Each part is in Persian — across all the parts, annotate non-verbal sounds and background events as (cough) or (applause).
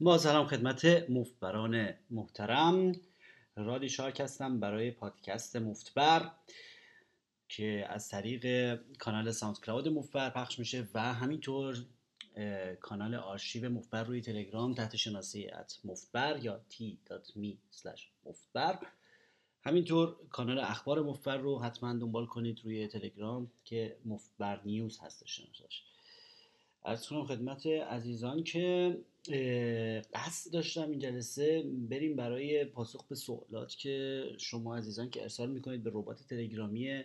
با سلام خدمت مفتبران محترم. رادی شارک هستم برای پادکست مفتبر که از طریق کانال SoundCloud مفتبر پخش میشه و همینطور کانال آرشیو مفتبر روی تلگرام تحت شناسی at مفتبر یا t.me مفتبر همینطور کانال اخبار مفتبر رو حتما دنبال کنید روی تلگرام که مفتبر News هستش. شناسش از کنم خدمت عزیزان که قصد داشتم این جلسه بریم برای پاسخ به سوالات که شما عزیزان که ارسال می‌کنید به ربات تلگرامی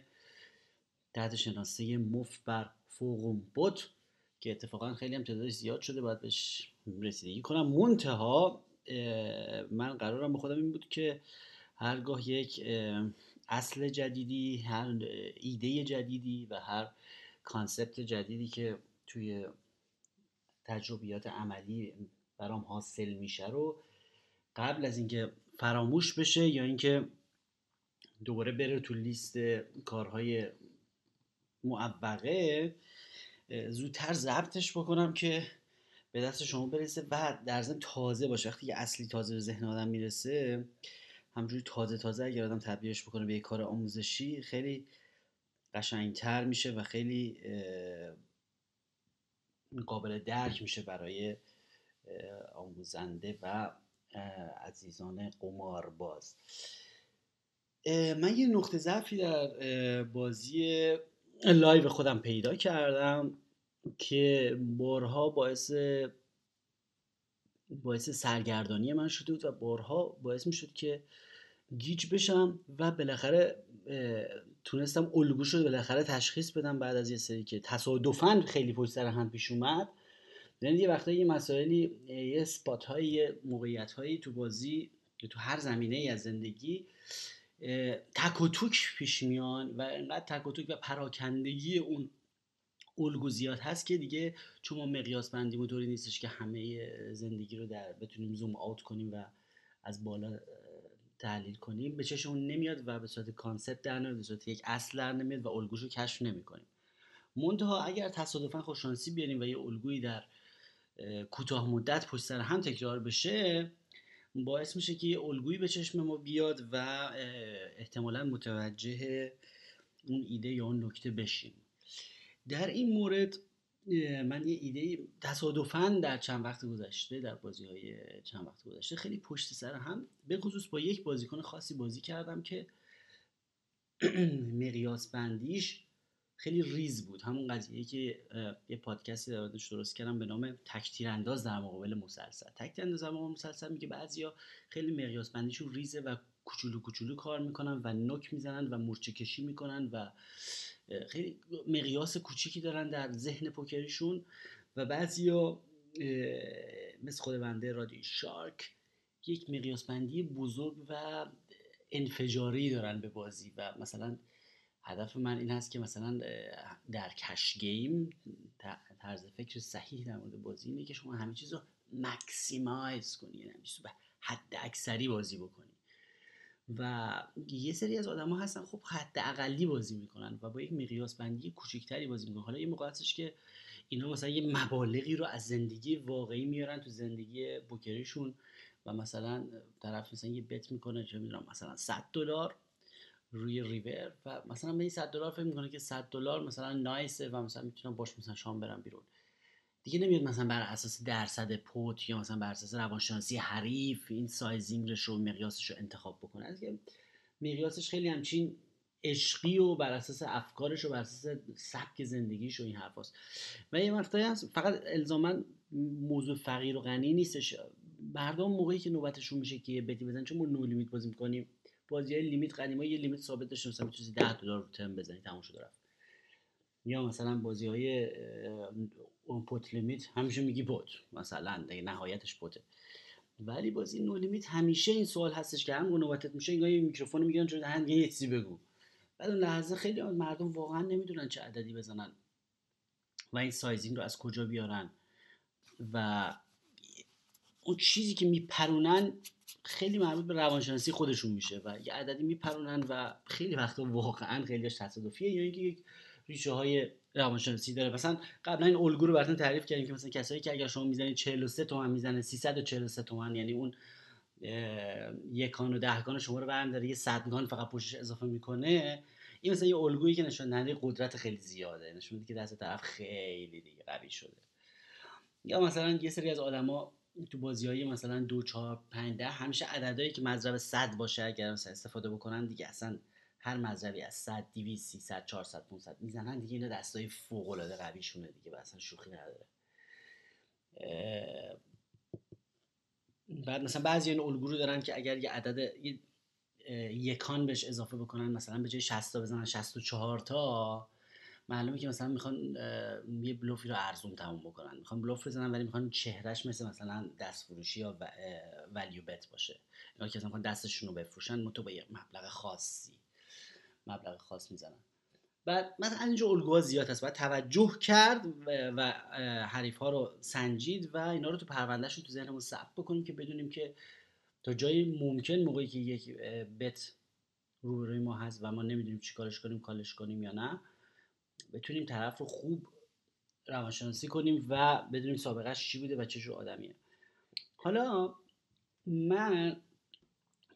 تحت شناسه مفت بر فوقم بوت که اتفاقا خیلی هم تعدادش زیاد شده باید بهش رسیدگی کنم. منتها من قرارم به خودم این بود که هرگاه یک اصل جدیدی هر ایده جدیدی و هر کانسپت جدیدی که توی تجربیات عملی برام حاصل میشه رو قبل از اینکه فراموش بشه یا اینکه دوباره بره تو لیست کارهای معبقه زودتر ضبطش بکنم که به دست شما برسه و در ضمن تازه باشه. وقتی یه اصلی تازه به ذهن آدم می‌رسه همجوری تازه تازه اگر آدم تبدیلش بکنه به یه کار آموزشی خیلی قشنگتر میشه و خیلی قابل درک میشه برای آموزنده و عزیزان قمارباز. من یه نقطه ضعفی در بازی لایو خودم پیدا کردم که بارها باعث باعث سرگردانی من شده بود و بارها باعث می شد که گیج بشم و بالاخره تونستم الگو شد بالاخره تشخیص بدم بعد از یه سری که تصادفا خیلی پشت سر هم پیش اومد. یعنی یه وقتا یه مسائلی یه سپات های موقعیت هایی تو بازی تو هر زمینه ای از زندگی تک و توک پیش میان و انقدر تک و توک و پراکندگی اون الگو زیاد هست که دیگه چون ما مقیاس بندی طوری نیستش که همه زندگی رو در بتونیم زوم آوت کنیم و از بالا تحلیل کنیم به چشمون نمیاد و به صورت کانسپت در نمیاد به صورت یک اصل در نمیاد و الگوش رو کشف نمی‌کنیم. منتها اگر تصادفا خوششانسی بیاریم و یه الگویی در کوتاه مدت پشت سر هم تکرار بشه باعث میشه که یه الگویی به چشم ما بیاد و احتمالا متوجه اون ایده یا اون نکته بشیم. در این مورد من یه ایده تصادفا در چند وقت گذشته در بازی های چند وقت گذشته خیلی پشت سر هم به خصوص با یک بازیکن خاصی بازی کردم که (clears throat) مقیاس بندیش خیلی ریز بود. همون قضیه که یه پادکستی در درست کردم به نام تک انداز در مقابل مسلسل. تک انداز در مقابل مسلسل میگه بعضیا خیلی مقیاس بندیشون ریزه و کوچولو کوچولو کار می‌کنن و نوک می‌زنن و مورچه کشی می‌کنن و خیلی مقیاس کوچیکی دارن در ذهن پوکریشون و بعضیا مثل خود بنده رادی شارک یک مقیاس بندی بزرگ و انفجاری دارن به بازی و مثلا هدف من این هست که مثلا در کش گیم طرز فکر صحیح در مورد بازی اینه که شما همه چیز رو مکسیمایز کنی یعنی به حد اکثری بازی بکنی. و یه سری از آدما هستن خب حد اقلی بازی می‌کنن و با یک مقیاس بندی کوچیکتری بازی می‌کنن. حالا یه موقع هستش که اینا مثلا یه مبالغی رو از زندگی واقعی میارن تو زندگی بوکریشون و مثلا طرف مثلا یه بت می‌کنه چه می‌دونم مثلا 100 دلار روی ریور و مثلا به این 100 دلار فکر می‌کنه که 100 دلار مثلا نایسه و مثلا می‌تونم باش مثلا شام برم بیرون. دیگه نمیاد مثلا بر اساس درصد پوت یا مثلا بر اساس روانشناسی حریف این سایزینگش رو مقیاسش رو انتخاب بکنه. از مقیاسش خیلی همچین عشقی و بر اساس افکارش و بر اساس سبک زندگیش و این حرف هست. و یه وقتایی هست فقط الزاما موضوع فقیر و غنی نیستش. مردم موقعی که نوبتشون میشه که یه بتی بزن چون ما نو لیمیت بازی می‌کنیم بازی های لیمیت قدیما یه لیمیت ثابت داشتن مثلا چیزی 10 دلار رو ترم بزنی تموم شد رفت. یا مثلا بازی های اون pot limit همیشه میگی pot مثلا دیگه نهایتش pot ه. ولی بازی no limit همیشه این سوال هستش که هم نوبتت میشه انگار میکروفون می‌گیرن جلو دهن یه چیزی بگو. بعد اون لحظه خیلی مردم واقعا نمی‌دونن چه عددی بزنن و این sizing رو از کجا بیارن و اون چیزی که میپرونن خیلی مربوط به روانشناسی خودشون میشه و یه عددی میپرونن و خیلی وقتا واقعا خیلیش تصادفیه یا اینکه یک ریشه های روانشناسی داره. مثلا قبلا این الگو رو براتون تعریف کردیم که مثلا کسایی که اگر شما می‌زنید 43 تومن می‌زنه 343 تومن یعنی اون یکان و دهگان شما رو برم داره یه صدگان فقط پوشش اضافه می‌کنه. این مثلا یه الگویی که نشون دهنده قدرت خیلی زیاده. نشون میده که دست طرف خیلی دیگه قوی شده. یا مثلا یه سری از آدما تو بازی های مثلا دو چهار پنج ده همیشه عددهایی که مضرب صد باشه اگر مثلا استفاده بکنن دیگه اصلا هر مذهبی از 100 200 300 400 500 می‌زنن دیگه اینا دستای فوق العاده قویشونه دیگه اصلا شوخی نداره. بعد مثلا بعضی این الگو رو دارن که اگر یه عدد یکان بهش اضافه بکنن مثلا به جای 60 تا بزنن 64 تا معلومه که مثلا می‌خوان یه بلوفی رو ارزون تموم بکنن. می‌خوان بلوف بزنن ولی می‌خوان چهرش مثل مثلا دست فروشی یا ولیو بت باشه. اینا که مثلا دستشون رو بفروشن متو با یه مبلغ خاصی. مبلغ خاص می‌زنن. بعد مثلا اینجا الگوها زیاد هست. باید توجه کرد و حریف ها رو سنجید و اینا رو تو پروندهشون تو ذهنمون ثبت بکنیم که بدونیم که تا جایی ممکن موقعی که یک بت روبروی ما هست و ما نمی‌دونیم چیکارش کنیم کالش کنیم یا نه بتونیم طرف رو خوب روانشناسی کنیم و بدونیم سابقهش چی بوده و چه جور آدمیه. حالا من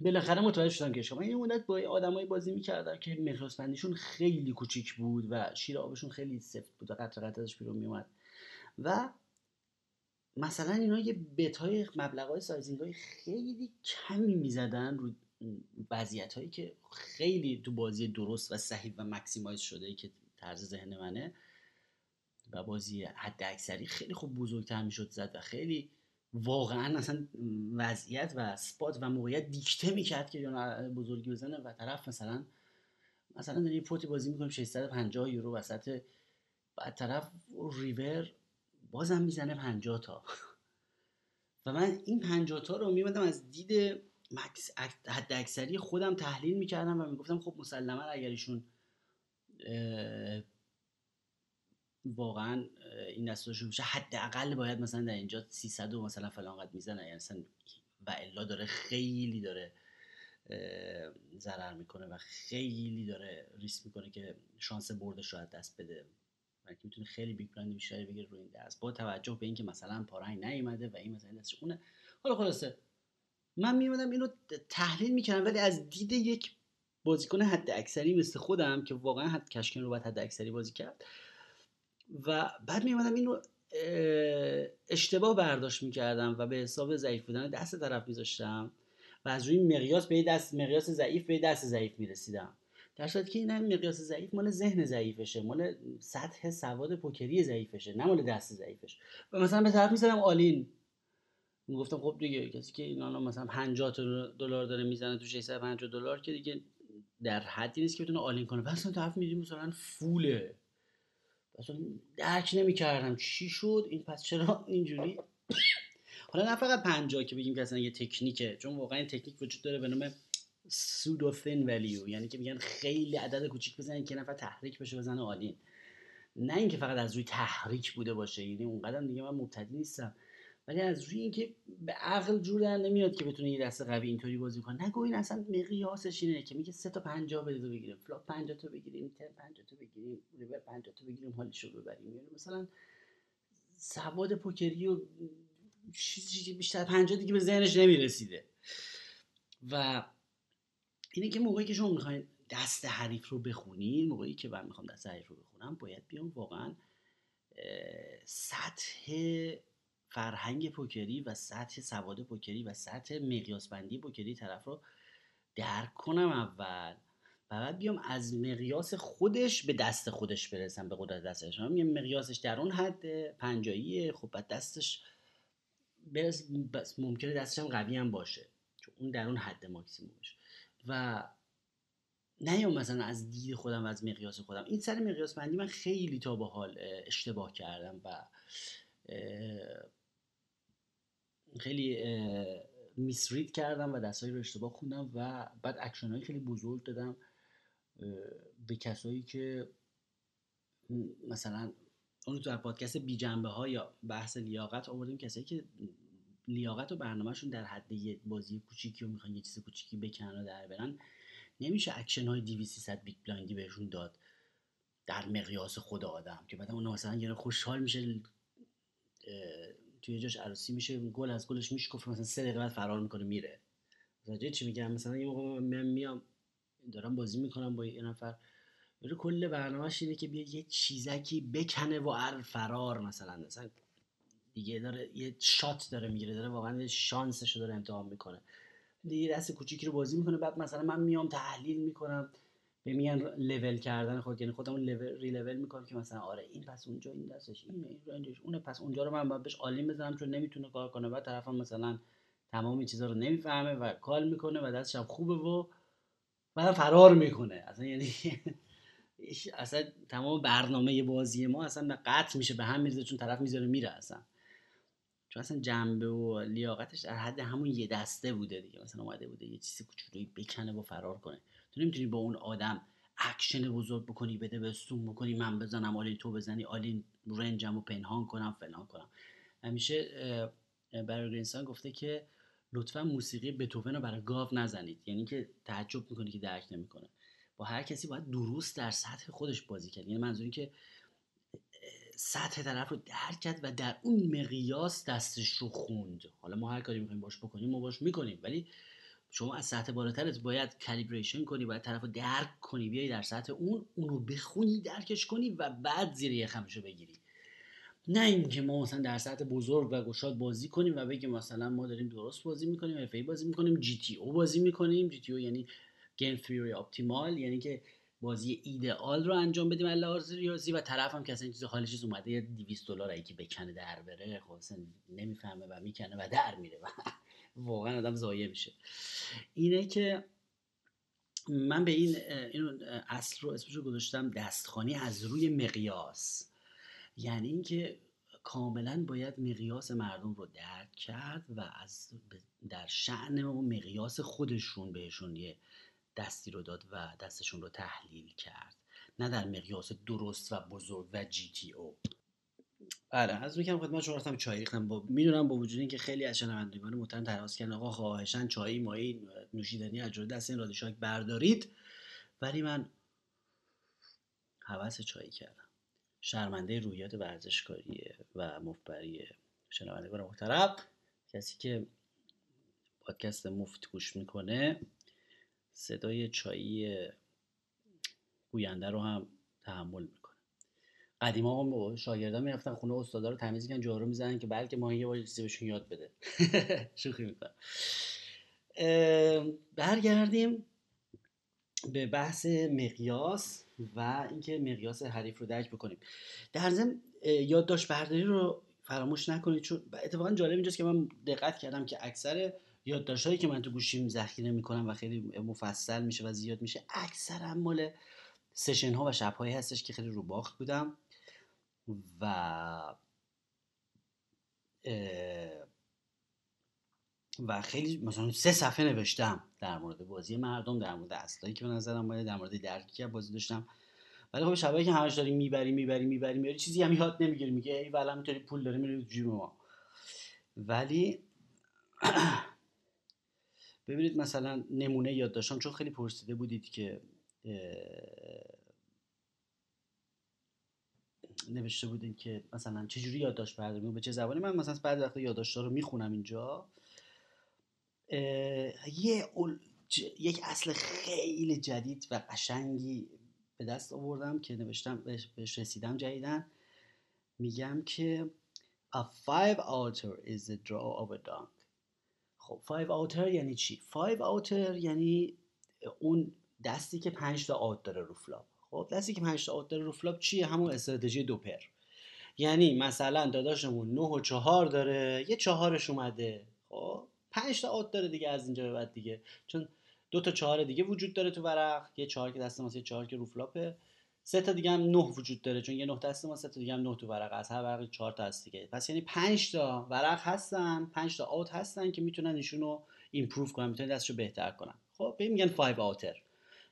بالاخره متوجه شدم که شما یه مدت با آدمایی بازی می‌کردم که مقیاس خیلی کوچیک بود و شیر آبشون خیلی سفت بود و قطر قطر ازش بیرون میومد و مثلا اینا یه بت های مبلغ خیلی کمی می‌زدن رو وضعیت هایی که خیلی تو بازی درست و صحیح و مکسیمایز شده که طرز ذهن منه و بازی حد اکثری خیلی خوب بزرگتر می‌شد زد و خیلی واقعا اصلا وضعیت و سپات و موقعیت دیکته می‌کرد که بزرگی بزنه و طرف مثلا مثلا داری پوتی بازی می‌کنیم 650 یورو وسط بعد طرف ریور بازم می‌زنه 50 تا. و من این 50 تا رو میمدم از دید مکس حد اکثری خودم تحلیل می‌کردم و می‌گفتم خب مسلما اگر ایشون واقعا این دستاشون میشه. حداقل باید مثلا در اینجا 300 و مثلا فلان قد می‌زنه یعنی مثلا و الا داره خیلی داره ضرر می‌کنه و خیلی داره ریسک می‌کنه که شانس بردش رو از دست بده. که می‌تونه خیلی بیگ بلند بیشتری بگیره روی این دست. با توجه به اینکه مثلا پارنگ نیومده و این مثلا دستش اونه. حالا خلاصه من میومدم اینو تحلیل می‌کردم ولی از دید یک بازیکن حد اکثری مثل خودم که واقعا حد کشکن رو باید حد اکثری بازی کرد. و بعد می اومدم اینو اشتباه برداشت می‌کردم و به حساب ضعیف بودن دست طرف میذاشتم و از روی مقیاس به دست مقیاس ضعیف به دست ضعیف می‌رسیدم. در صورتی که این مقیاس ضعیف مال ذهن ضعیفشه مال سطح سواد پوکری ضعیفشه نه مال دست ضعیفش. و مثلا به طرف می‌زدم all in. می‌گفتم خب دیگه کسی که اینا مثلا 50 دلار داره می‌زنه تو 650 دلار که دیگه در حدی نیست که بتونه all in کنه. مثلا طرف میدیم مثلا full ه. اصلا درک نمی‌کردم چی شد این پس چرا اینجوری؟ حالا نه فقط پنجاه که بگیم که اصلا یه تکنیکه چون واقعا این تکنیک وجود داره به نام pseudo thin value یعنی که میگن خیلی عدد کوچیک بزنین که نفر تحریک بشه بزنه all in نه اینکه فقط از روی تحریک بوده باشه یعنی اونقدر دیگه من مبتدی نیستم. ولی از روی اینکه به عقل جور در نمیاد که بتونه یه دست قوی اینطوری بازی کنه. نگو این اصلا مقیاسش اینه که میگه سه تا 50 بده بگیریم flop 50 تا بگیریم turn 50 تا بگیریم ریور 50 تا بگیریم حالش رو ببریم. یعنی مثلا سواد پوکری و چیزی بیشتر 50 دیگه به ذهنش نمی‌رسیده. و اینه که موقعی که شما می‌خواین دست حریف رو بخونین موقعی که من می‌خوام دست حریف رو بخونم باید بیام واقعا سطح فرهنگ پوکری و سطح سواد پوکری و سطح مقیاس بندی پوکری طرف رو درک کنم اول. و بعد بیام از مقیاس خودش به دست خودش برسم به قدرت دستش هم مقیاسش در اون حد پنجاییه. خب بعد دستش برس بس ممکنه دستش هم قوی هم باشه. چون اون در اون حد ماکسیمومش. و نیام مثلا از دید خودم و از مقیاس خودم. این سر مقیاس بندی من خیلی تا به حال اشتباه کردم و خیلی misread کردم و دستایی رو اشتباه خوندم و بعد اکشن های خیلی بزرگ دادم به کسایی که مثلا اون تو پادکست بی جنبه ها یا بحث لیاقت آوردیم کسایی که لیاقت و برنامهشون در حد یه بازی کوچیکی و می‌خوان یه چیز کوچیکی بکنن و در برن نمیشه اکشن های 2300 big blind ی بهشون داد در مقیاس خود آدم که بعد اون مثلا یه خوشحال میشه توی جاش عروسی میشه گل از گلش میشکفه مثلا سه دقیقه بعد فرار می‌کنه میره. متوجه چی میگم؟ مثلا یه موقع من میام دارم بازی می‌کنم با یه نفر. بره کل برنامهش اینه که بیاد یه چیزکی بکنه و ار فرار مثلا. مثلا دیگه داره یه shot داره می‌گیره داره واقعا شانسش رو داره امتحان می‌کنه. دیگه دست کوچیکی رو بازی می‌کنه بعد مثلا من میام تحلیل می‌کنم. به میان لول کردن خود یعنی خودمون لول ری لول می‌کنم که مثلا آره این پس اونجا این دستش این range ش اونه پس اونجا رو من باید بهش all in بزنم چون نمی‌تونه call کنه. بعد طرفم مثلا تمام این چیزا رو نمی‌فهمه و call می‌کنه و دستش هم خوبه و بعد فرار می‌کنه. اصلا یعنی (laughs) اصلا تمام برنامه بازی ما اصلا به قطع میشه به هم میرزه چون طرف می‌ذاره میره اصلا. چون اصلا جنبه و لیاقتش در حد همون یه دسته بوده دیگه. مثلا اومده بوده یه چیزی کوچولویی بکنه و فرار کنه. تو نمی‌تونی با اون آدم اکشن بزرگ بکنی بده به سوم بکنی من بزنم all in تو بزنی all in range م رو پنهان کنم فلان کنم. همیشه برای گرینسان گفته که لطفا موسیقی بتوون رو برای گاو نزنید. یعنی که تعجب می‌کنی که درک نمی‌کنه. با هر کسی باید درست در سطح خودش بازی کرد یعنی منظوری که سطح طرف رو درک کرد و در اون مقیاس دستش رو خوند. حالا ما هر کاری می‌خوایم باش بکنیم ما باش می‌کنیم. ولی شما از سطح بالاترت باید کالیبریشن کنی باید طرف رو درک کنی. بیای در سطح اون اونو بخونی درکش کنی و بعد زیر یخمشو بگیری. نه اینکه ما مثلا در سطح بزرگ و گشاد بازی کنیم و بگیم مثلا ما داریم درست بازی می‌کنیم اف بازی می‌کنیم جی تی او بازی می‌کنیم. جی تی او یعنی گیم تیوری اپتیمال یعنی که بازی ایدئال رو انجام بدیم لحاظ ریاضی و طرف هم که اصلا چیز حالش چیز اومده یه 200 دلار که بکنه در بره خب نمی‌فهمه و می‌کنه و در میره و (laughs) واقعا آدم ضایع میشه. اینه که من به این این اصل رو اسمش رو گذاشتم دستخانی از روی مقیاس. یعنی اینکه کاملا باید مقیاس مردم رو درک کرد و از در شعن و مقیاس خودشون بهشون یه دستی رو داد و دستشون رو تحلیل کرد. نه در مقیاس درست و بزرگ و جی تی او. بله از میگم خدمت شما رفتم چای ریختم. با می‌دونم با وجود اینکه خیلی از شنوندگان محترم تراس کردن آقا خواهشن چای مایی نوشیدنی از جلوی دست این رادیو بردارید. ولی من حوس چای کردم. شرمنده رویات ورزشکاری و مفبری شنوندگان محترم. کسی که پادکست مفت گوش می‌کنه صدای چایی گوینده رو هم تحمل می‌کنه. قدیما هم شاگردان می‌رفتن خونه استادا رو تمیز کردن جارو می‌زنن که بلکه ما یه چیزی بهشون یاد بده. (laughs) شوخی می‌کنم. برگردیم به بحث مقیاس و اینکه مقیاس حریف رو درک بکنیم. در ضمن یادداشت برداری رو فراموش نکنید چون اتفاقا جالب اینجاست که من دقت کردم که اکثر یادداشتهایی که من تو گوشیم ذخیره می‌کنم و خیلی مفصل میشه و زیاد میشه اکثرا مال سشن ها و شب هایی هستش که خیلی رو باخت بودم و و خیلی مثلا سه صفحه نوشتم در مورد بازی مردم در مورد اصلایی که به نظرم باید در مورد درکی که بازی داشتم. ولی خب شبایی که همش داری می‌بری می‌بری می‌بری می‌بری چیزی هم یاد نمی‌گیری میگه ای والا می‌تونی پول داری میری جیب ما. ولی ببینید مثلا نمونه یاد داشتم چون خیلی پرسیده بودید که نوشته بودین که مثلا چجوری یادداشت برداری به چه زبانی. من مثلا بعد وقتا یادداشت‌ها رو می‌خونم اینجا. یه یک اصل خیلی جدید و قشنگی به دست آوردم که نوشتم بهش رسیدم جدیدن میگم که a five outer is the draw of a dunk خب five outer یعنی چی؟ five outer یعنی اون دستی که پنج تا out داره رو flop خب دستی که پنج تا out داره رو flop چیه؟ همون استراتژی دو پر. یعنی مثلا داداشمون 9 و 4 داره یه چهارش اومده. خب 5 تا out داره دیگه از اینجا به بعد دیگه. چون دو تا چهار دیگه وجود داره تو ورق. یه چهار که دست ماست یه چهار که رو flop ه سه تا دیگه هم نه وجود داره چون یه نه دست ما سه تا دیگه هم نه تو ورق از هر ورق چهار تا هست دیگه. پس یعنی 5 تا ورق هستن 5 تا out هستن که می‌تونن ایشون رو improve کنن می‌تونن دستشو بهتر کنن. خب به میگن 5 outer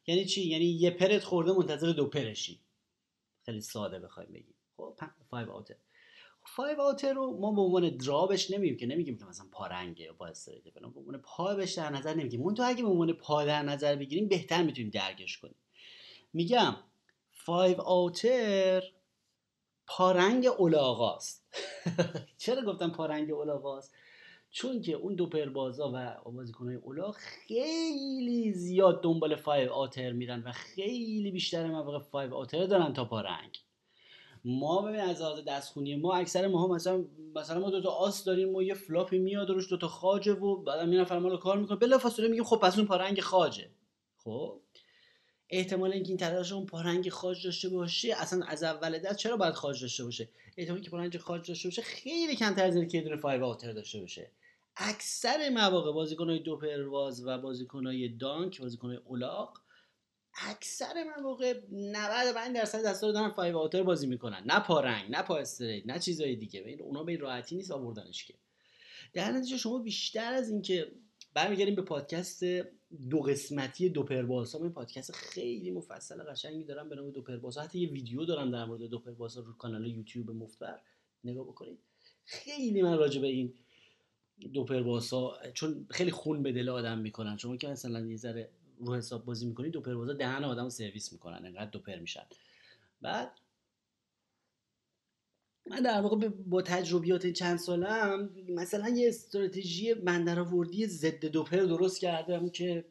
یعنی چی؟ یعنی یه پرت خورده منتظر دو پرشی. خیلی ساده بخوایم بگیم. خب 5 outer 5 outer رو ما به عنوان draw بهش نمیگیم که نمیگیم که مثلا پارنگه یا با straight به عنوان پا بهش در نظر نمیگیم. اون تو اگه به عنوان پا در نظر بگیریم بهتر می‌تونیم درکش کنیم. میگم five outer پارنگ اولاغاست. (laughs) چرا گفتم پارنگ اولاغاست؟ چون که اون دو پربازا و بازیکنهای اولا خیلی زیاد دنبال five outer میرن و خیلی بیشتر مواقع five outer دارن تا پارنگ. ما ببین از لحاظ دستخونی ما اکثر ما مثلا مثلا ما دو تا آس داریم و یه flop ی میاد روش دو تا خاجه و بعد یه نفر ما call می‌کنه. بلافاصله میگیم خب پس اون پارنگ خاجه. خب؟ احتمال اینکه این تلاش اون پارنگ خاج داشته باشه اصلا از اول دست چرا باید خاج داشته باشه؟ احتمال که پارنگ خاج داشته باشه خیلی کمتر از که یه دونه five outer داشته باشه. اکثر مواقع بازیکنهای دو پر باز و بازیکنهای donk بازیکنهای اولاق اکثر مواقع 95 درصد دستا رو دارن five outer بازی می‌کنن. نه پارنگ نه پا straight نه چیزای دیگه. اونا به راحتی نیست آوردنش که. در نتیجه شما بیشتر از اینکه برمیگردیم به پادکست دو قسمتی دو پر باز ها من پادکست خیلی مفصل قشنگی دارم به نام دو پر باز حتی یه ویدیو دارم در مورد دو پر باز رو کانال یوتیوب مفتبر نگاه بکنید. خیلی من راجع به این دو پرواز ها چون خیلی خون به دل آدم می‌کنن. شما که مثلا یه ذره رو حساب بازی می‌کنید دو پرواز ها دهن آدم سرویس می‌کنن. انقدر دو پر میشن. بعد من در واقع با تجربیات چند سالم مثلا یه استراتژی بندرآوردی ضد دوپر درست کردم که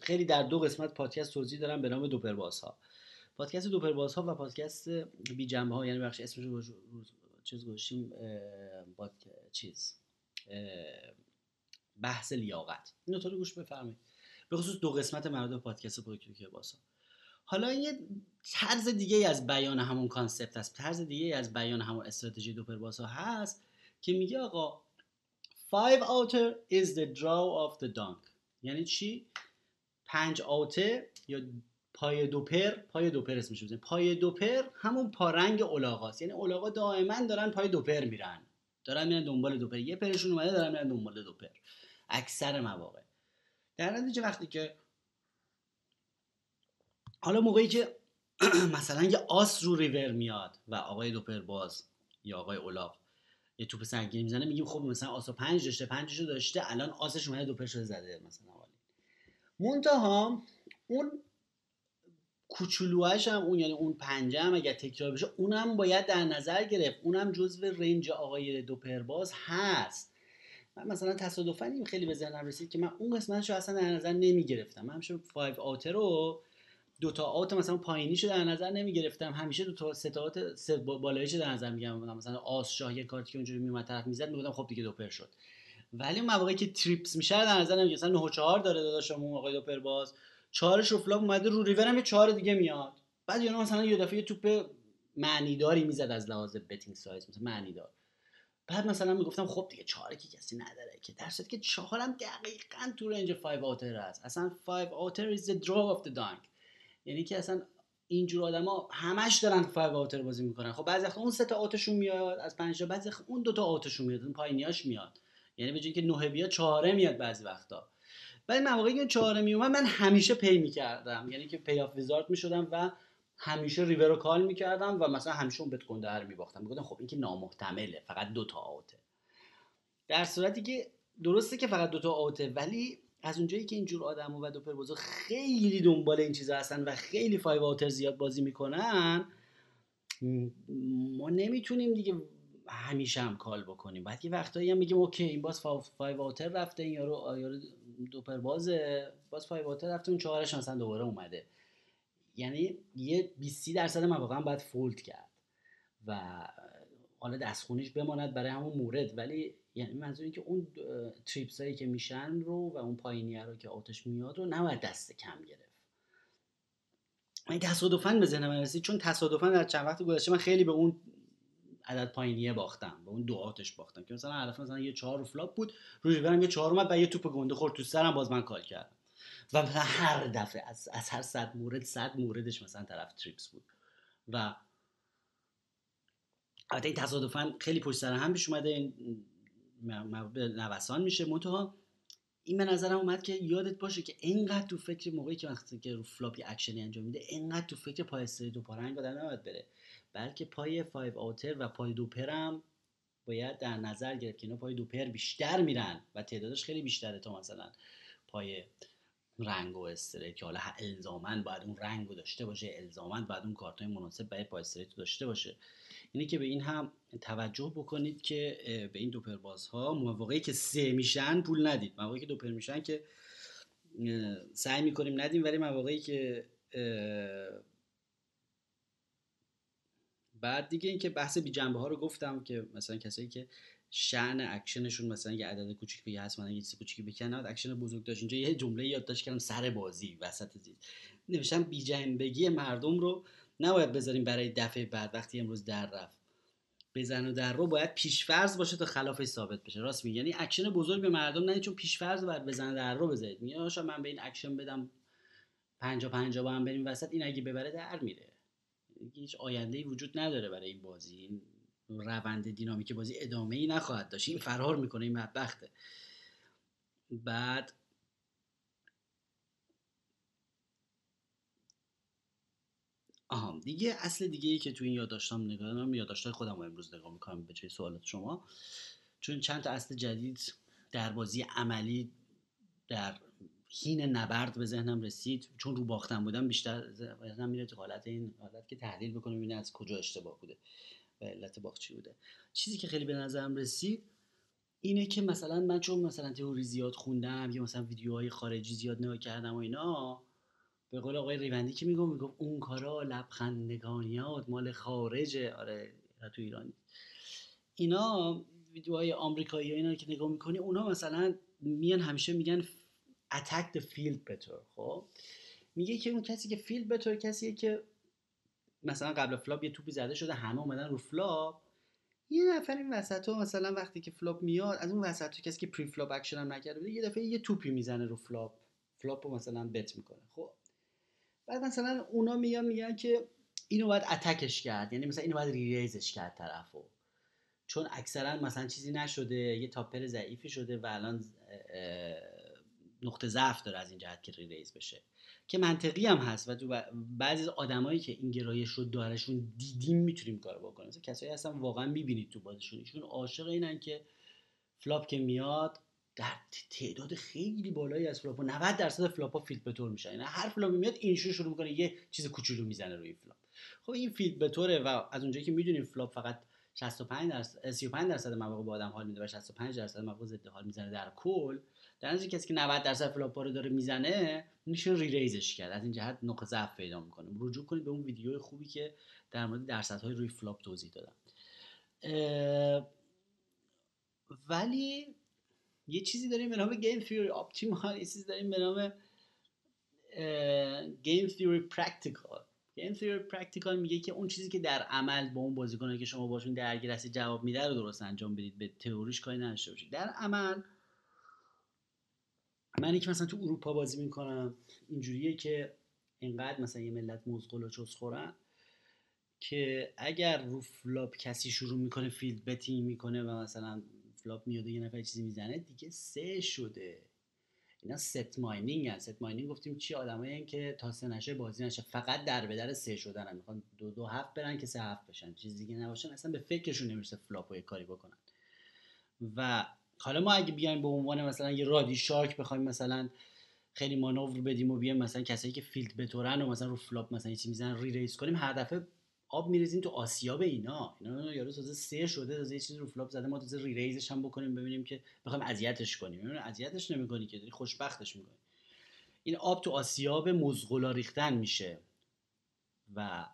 خیلی در دو قسمت پادکست توضیح دارم به نام دوپر ها پادکست دوپر ها و پادکست بی جنبه ها یعنی بخش اسمش رو چیز گوشیم با چیز بحث لیاقت. این رو گوش بفرمایید. به خصوص دو قسمت مربوط پادکست پروکیوکی باسا حالا یه طرز دیگه از بیان همون concept هست طرز دیگه از بیان همون استراتژی دو پرباسا هست که میگه آقا five outer is the draw of the donk. یعنی چی؟ پنج آوتر یا پای دوپر پای دوپر اسمش بزنید پای دوپر همون پارنگ اولاغاست یعنی اولاغا دائما دارن پای دوپر میرن. دارن میرن دنبال دوپر یه پرشون اومده دارن میرن دنبال دوپر اکثر مواقع. در نتیجه وقتی که حالا موقعی که (clears throat) مثلا یه آس رو ریور میاد و آقای دوپر باز یا آقای اولاق یه توپ سنگین می‌زنه میگیم خب مثلا آسو پنج داشته پنجشو داشته الان آسش اومده دوپر شده زده مثلا منتها اون کوچولوهاش هم اون یعنی اون پنجه هم اگر تکرار بشه اونم باید در نظر گرفت. اونم جزو رنج آقای دو پرباز هست. من مثلا تصادفا این خیلی به ذهنم رسید که من اون قسمتش رو اصلا در نظر نمی گرفتم من همیشه 5 آتر رو دو تا آت مثلا پایینیشو در نظر نمی گرفتم همیشه دو تا سه تا آت سه بالاییشو در نظر میگم مثلا آس شاه یه کارتی که اونجوری میومد طرف می‌زد می‌گفتم خب دیگه دو پر شد. ولی اون مواقعی که trips میشه در نظر نمی‌گیرم مثلا 9 4 داره داداشم آقای دو پر باز. چهارش رو flop اومده رو ریور هم یه چهار دیگه میاد. بعد یا مثلا یه دفعه یه توپ معنیداری می‌زد از لحاظ betting size مثلا معنیدار. بعد مثلا می‌گفتم خب دیگه چهار که کسی نداره که. در که چهارم دقیقا تو range 5 outer هست. اصلا 5 outer is the draw of the donk. یعنی که اصلا اینجور آدما همش دارن 5 outer بازی می‌کنن. خب بعضی اون سه تا out شون میاد از پنج تا بعضی اون دو تا out شون میاد اون پایینیاش میاد. یعنی به که نه بیاد چهاره میاد بعضی وقتا. ولی مواقعی که چهاره میومد من همیشه pay می‌کردم. یعنی که payoff wizard می‌شدم و همیشه river رو call می‌کردم و مثلا همیشه اون bet گنده رو میباختم. می‌گفتم خب این که نامحتمله فقط دو تا out ه در صورتی که درسته که فقط دو تا out ه ولی از اونجایی که اینجور آدم و دو pair بازا خیلی دنبال این چیزا هستن و خیلی five outer زیاد بازی می‌کنن ما نمی‌تونیم دیگه همیشه هم call بکنیم. بعد یه وقتایی هم میگیم okay این باز five outer رفته این یارو یارو دو pair بازه باز five outer رفته اون چهارش مثلا دوباره اومده. یعنی یه 20 درصد مواقع باید fold کرد. و حالا دستخونیش بماند برای همون مورد. ولی یعنی منظور این که اون trips هایی که میشن رو و اون پایینیه رو که out ش میاد رو نباید دست کم گرفت. من تصادفا به ذهنم رسید چون تصادفا در چند وقت گذشته من خیلی به اون عدد پایینیه باختم به اون دو out ش باختم که مثلا هدف مثلا یه چهار flop بود river م یه چهار اومد و یه توپ گنده خورد تو سرم باز من call کردم. و مثلا هر دفعه از, از هر صد مورد صد موردش مثلا طرف trips بود. و البته این تصادفا خیلی پشت سر هم پیش اومده این نوسان میشه. منتها این به نظرم اومد که یادت باشه که اینقدر تو فکر موقعی که وقتی که رو flop ی action ی انجام میده اینقدر تو فکر پای سری دو پارنگ آدم نباید بره. بلکه پای 5 آوتر و پای دو پرم باید در نظر گرفت که اینا پای دو پر بیشتر میرن و تعدادش خیلی بیشتره تا مثلا پای رنگ و استریت که حالا الزامن باید اون رنگ رو داشته باشه الزامن باید اون کارت مناسب برای پای استریت داشته باشه. اینه که به این هم توجه بکنید که به این دو ها موقعی که سه میشن پول ندید. مواقعی که دو پر میشن که سعی می‌کنیم ندیم ولی مواقعی که بعد دیگه اینکه بحث بی جنبه ها رو گفتم که مثلا کسایی که شأن اکشنشون مثلا یه عدد کوچیک bet هست مثلا یه چیز کوچیکی بکنن اکشن بزرگ داشت. اینجا یه جمله یادداشت کردم سر بازی وسط زید نوشتم بی جنبگی مردم رو نباید بذاریم برای دفعه بعد وقتی امروز در رفت. بزن و در رو باید پیشفرض باشه تا خلافش ثابت بشه. راست میگی؟ یعنی اکشن بزرگ به مردم نه چون پیشفرض باید بزن در رو بذارید. میگه من به این اکشن بدم 50 50 با هم بریم وسط این اگه ببره در میره. هیچ آینده ای وجود نداره برای این بازی. این روند دینامیک بازی ادامه ای نخواهد داشت. این فرار می‌کنه این بدبخته. بعد آها دیگه اصل دیگه ای که تو این یادداشتام نگاه دارم یادداشتای خودم رو امروز نگاه می‌کنم به جای سوالات شما. چون چند تا اصل جدید در بازی عملی در حین نبرد به ذهنم رسید. چون رو باختم بودم بیشتر ذهنم میره تو حالت این حالت که تحلیل بکنم ببینم از کجا اشتباه بوده. و علت بوده. چیزی که خیلی به نظرم رسید اینه که مثلا من چون مثلا تئوری زیاد خوندم یا مثلا ویدیوهای خارجی زیاد نگاه کردم و اینا به قول آقای ریوندی که میگم میگم اون کارا لبخندگانیات مال خارجه. آره تو ایران. اینا ویدیوهای آمریکایی اینا که نگاه می‌کنی اونا مثلا میان همیشه میگن the field bettor خب؟ میگه که اون کسی که field bettor کسیه که مثلا قبل flop یه توپی زده شده همه اومدن رو flop. یه نفر این وسط ها مثلا وقتی که flop میاد از اون وسط کسی که preflop action هم نکرده یه دفعه یه توپی می‌زنه رو flop. flop رو مثلا bet می‌کنه. خب. بعد مثلا اونا میان میگن که اینو باید attack ش کرد یعنی مثلا اینو باید reraise ش کرد طرفو. چون اکثرا مثلا چیزی نشده یه top pair ضعیفی شده و الان نقطه ضعف داره از این جهت که reraise بشه. که منطقی هم هست و تو بعضی آدمایی که این گرایش رو دارشون دیدیم می‌تونیم کار بکنیم. مثلا کسایی هستن واقعا می‌بینید تو بازیشون. ایشون عاشق اینن که flop که میاد در تعداد خیلی بالایی از flop 90 درصد flop ها field bettor میشن. یعنی هر flop ی میاد اینشون شروع می‌کنه یه چیز کوچولو می‌زنه روی flop. خب این field bettor ه و از اونجایی که می‌دونیم flop فقط 65 درصد 35 درصد مواقع با آدم حال میده و 65 درصد مواقع ضد حال می‌زنه در کل در نتیجه کسی که 90 درصد flop رو داره می‌زنه میشه reraise ش کرد. از این جهت نقطه ضعف پیدا می‌کنه. رجوع کنید به اون ویدیو خوبی که در مورد درصدهای روی flop توضیح دادم. ولی یه چیزی داریم به نام game theory optimal یه چیزی داریم به نام game theory practical game theory practical میگه که اون چیزی که در عمل با اون بازیکنایی که شما باشون درگیر هستید جواب میده رو درست انجام بدید. به تئوریش کاری نداشته باشید. در عمل منی که مثلا تو اروپا بازی می‌کنم اینجوریه که اینقدر مثلا یه ملت مزغول و چوز خورن که اگر رو flop کسی شروع می‌کنه field betting می‌کنه و مثلا flop میاد یه نفر چیزی می‌زنه دیگه سه شده. اینا set mining هست. set mining گفتیم چی آدمایی که تا سه نشه بازی نشه. فقط در به در سه شدن هم. می‌خوان دو دو هفت برن که سه هفت بشن. چیز دیگه نباشن اصلا به فکرشون نمی‌رسه flop و یه کاری بکنن. و حالا ما اگه بیایم به عنوان مثلا یه رادی shark بخوایم مثلا خیلی مانور بدیم و بیایم مثلا کسایی که field bettor ن و مثلا رو flop مثلا چیزی می‌زنن reraise کنیم هر دفعه آب میریزیم تو آسیاب اینا. اینا یارو تازه سه شده تازه یه چیزی رو flop زده ما تازه reraise ش هم بکنیم ببینیم که بخوایم اذیتش کنیم. ببینیم اذیتش نمی‌کنی که داری خوشبختش می‌کنی. این آب تو آسیاب مزغلا ریختن میشه. و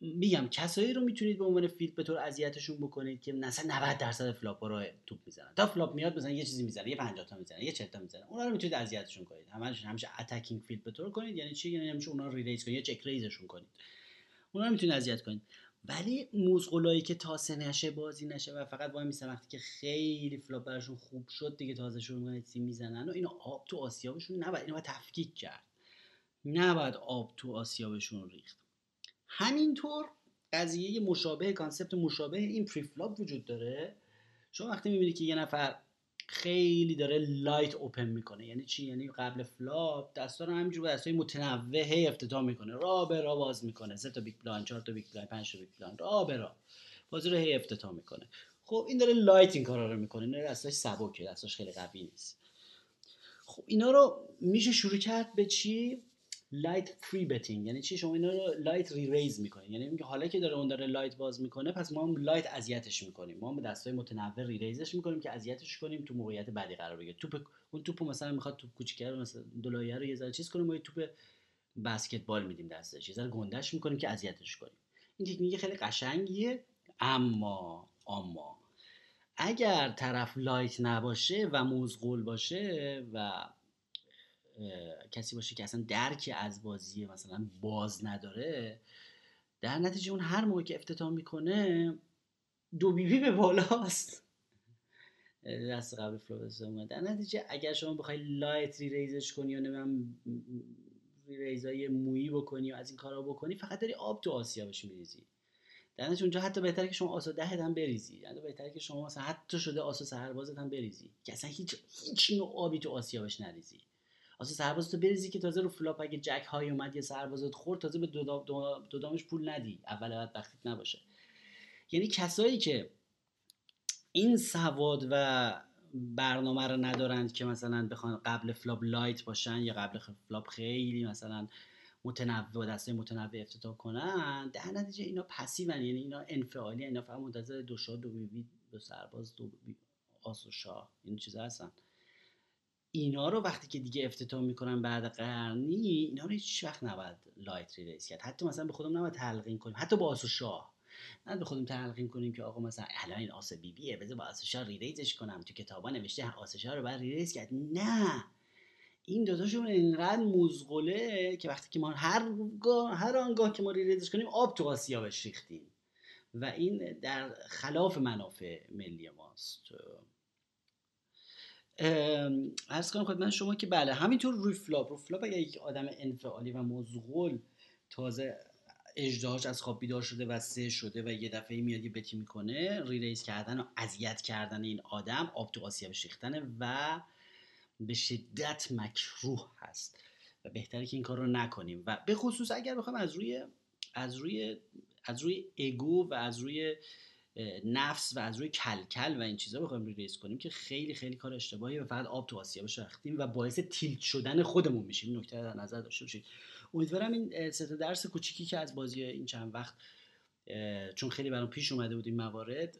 میگم کسایی رو می‌تونید به عنوان field bettor اذیتشون بکنید که مثلا 90 درصد flop رو توپ می‌زنن. تا flop میاد مثلا یه چیزی می‌زنه یه 50 تا می‌زنه یه 40 تا می‌زنه. اونا رو می‌تونید اذیتشون کنید. همش همیشه attacking field bettor کنید. یعنی چی؟ یعنی همیشه اونا رو reraise کنید یا check-raise شون کنید. اونا رو می‌تونید اذیت کنید. ولی موزغولایی که تا سه نشه بازی نشه و فقط وای میسن وقتی که خیلی flop براشون خوب شد دیگه تازه شروع می‌کنن تیم می‌زنن و اینو آب تو آسیابشون نباید. اینو تفکیک کرد. نباید آب تو آسیابشون ریخت. همینطور قضیه مشابه concept مشابه این preflop وجود داره. شما وقتی می‌بینید که یه نفر خیلی داره light open می‌کنه یعنی چی؟ یعنی قبل flop دستا رو همینجور دستای متنوع هی افتتاح می‌کنه. را به را باز می‌کنه. سه تا big blind چهار تا big blind پنج تا big blind را به را بازی رو هی افتتاح می‌کنه. خب این داره light این کارا رو می‌کنه. نه دستاش سبکه دستاش خیلی قوی نیست. خب اینا رو میشه شروع کرد به چی؟ light three betting یعنی چی؟ شما اینا رو light reraise می‌کنین. یعنی میگه حالا که داره اون داره light باز می‌کنه پس ما هم light اذیتش می‌کنیم. ما هم به دستای متنوع reraise ش می‌کنیم که اذیتش کنیم تو موقعیت بعدی قرار بگیره. توپ اون توپو مثلا می‌خواد توپ کوچیکه رو مثلا دلایه رو یه ذره چیز کنیم ما یه توپ بسکتبال میدیم دستش. یه ذره گندش می‌کنیم که اذیتش کنیم. این تکنیک خیلی قشنگیه اما اما. اگر طرف light نباشه و موزغول باشه و کسی باشه که اصلا درک از بازی مثلا باز نداره در نتیجه اون هر موقع که افتتاح می‌کنه دو بی بی به بالاست. دست قبل flop ـه در نتیجه اگر شما بخوای light re-raise ش کنی یا نمی‌دونم re-raise ای مویی بکنی و از این کارا بکنی فقط داری آب تو آسیابش میریزی. در نتیجه اونجا حتی بهتره که شما آس و ده هم بریزی. یعنی بهتره که شما مثلا حتی شده آس و سربازت هم بریزی. که اصلا هیچ هیچ نوع آبی تو آسیابش نریزی. آس و سربازت تو بریزی که تازه رو flop اگه Jack high اومد یه سربازت خورد تازه به دودامش پول ندی. اول بعد وقتیت نباشه. یعنی کسایی که این سواد و برنامه رو ندارند که مثلا بخوان قبل flop light باشن یا قبل flop خیلی مثلا متنوع دسته متنوع افتتاح کنن در نتیجه اینا passive ان. یعنی اینا انفعالی اینا فقط منتظر دو شاه دو دو سرباز دو بی آس و شاه. این چیزا هستن. اینا رو وقتی که دیگه افتتاح می‌کنن بعد قرنی اینا رو هیچ وقت نباید light re-raise کرد. حتی مثلا به خودم نباید تلقین کنیم. حتی با آس و شاه. نه به خودم تلقین کنیم که آقا مثلا الان این آس بیه بذار با آس شاه re-raise ش کنم. تو کتابا نوشته آس شاه رو باید re-raise کرد. نه. این دوتاشون اینقدر مزغله که وقتی که ما هر هر آنگاه که ما re-raise ش کنیم آب تو آسیابش ریختیم. و این در خلاف منافع ملی ماست. عرض کنم خدمت شما که بله همینطور روی flop. رو flop اگر یک آدم انفعالی و مزغول تازه اژدهاش از خواب بیدار شده و سه شده و یه دفعه میاد یه bet ی می‌کنه re-raise کردن و اذیت کردن این آدم آب تو ریختنه و به شدت مکروه هست و بهتره که این کار رو نکنیم. و به خصوص اگر بخوایم از روی از روی از روی اگو و از روی نفس و از روی کلکل و این چیزا بخوایم ریلیز کنیم که خیلی خیلی کار اشتباهی و فقط آب تو آسیابش رختیم و باعث تیلت شدن خودمون میشیم. نکته در نظر داشته باشید. امیدوارم این سه درس کوچیکی که از بازی این چند وقت چون خیلی برام پیش اومده بود این موارد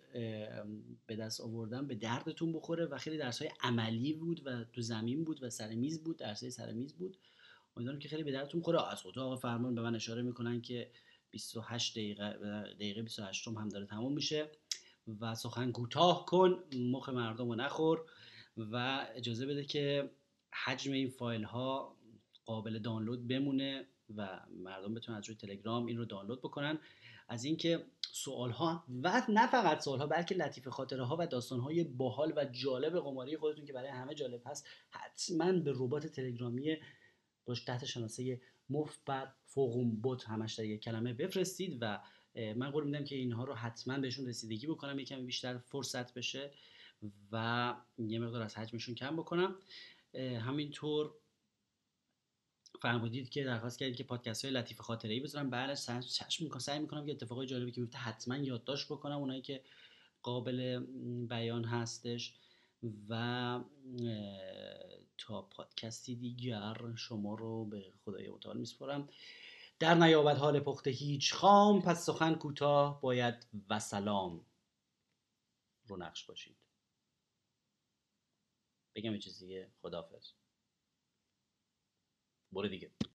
به دست آوردم به دردتون بخوره و خیلی درس های عملی بود و تو زمین بود و سر میز بود درس های سر میز بود. امیدوارم که خیلی به دردتون بخوره. از اتاق فرمان به من اشاره می‌کنن که 28 دقیقه دقیقه 28 هم داره تموم میشه و سخن کوتاه کن مخ مردم رو نخور و اجازه بده که حجم این فایل ها قابل دانلود بمونه و مردم بتونن از روی تلگرام این رو دانلود بکنن. از اینکه سوال ها و نه فقط سوال ها بلکه لطیف خاطره ها و داستان های باحال و جالب قماری خودتون که برای همه جالب هست حتما به ربات تلگرامی باش تحت شناسه مفت بر فوقوم بوت همش در یک کلمه بفرستید و من قول میدم که اینها رو حتما بهشون رسیدگی بکنم یکم بیشتر فرصت بشه و یه مقدار از حجمشون کم بکنم. همینطور فرمودید که درخواست کردید که پادکست های لطیف خاطره ای بذارم بعدش چشم می‌کنم سعی می‌کنم که اتفاقای جالبی که میفته حتما یادداشت بکنم اونایی که قابل بیان هستش و تا پادکستی دیگر شما رو به خدای متعال میسپرم در نیابت حال پخته هیچ خام پس سخن کوتاه باید و سلام رو نقش باشید. بگم یه چیز دیگه خدافظ برو دیگه.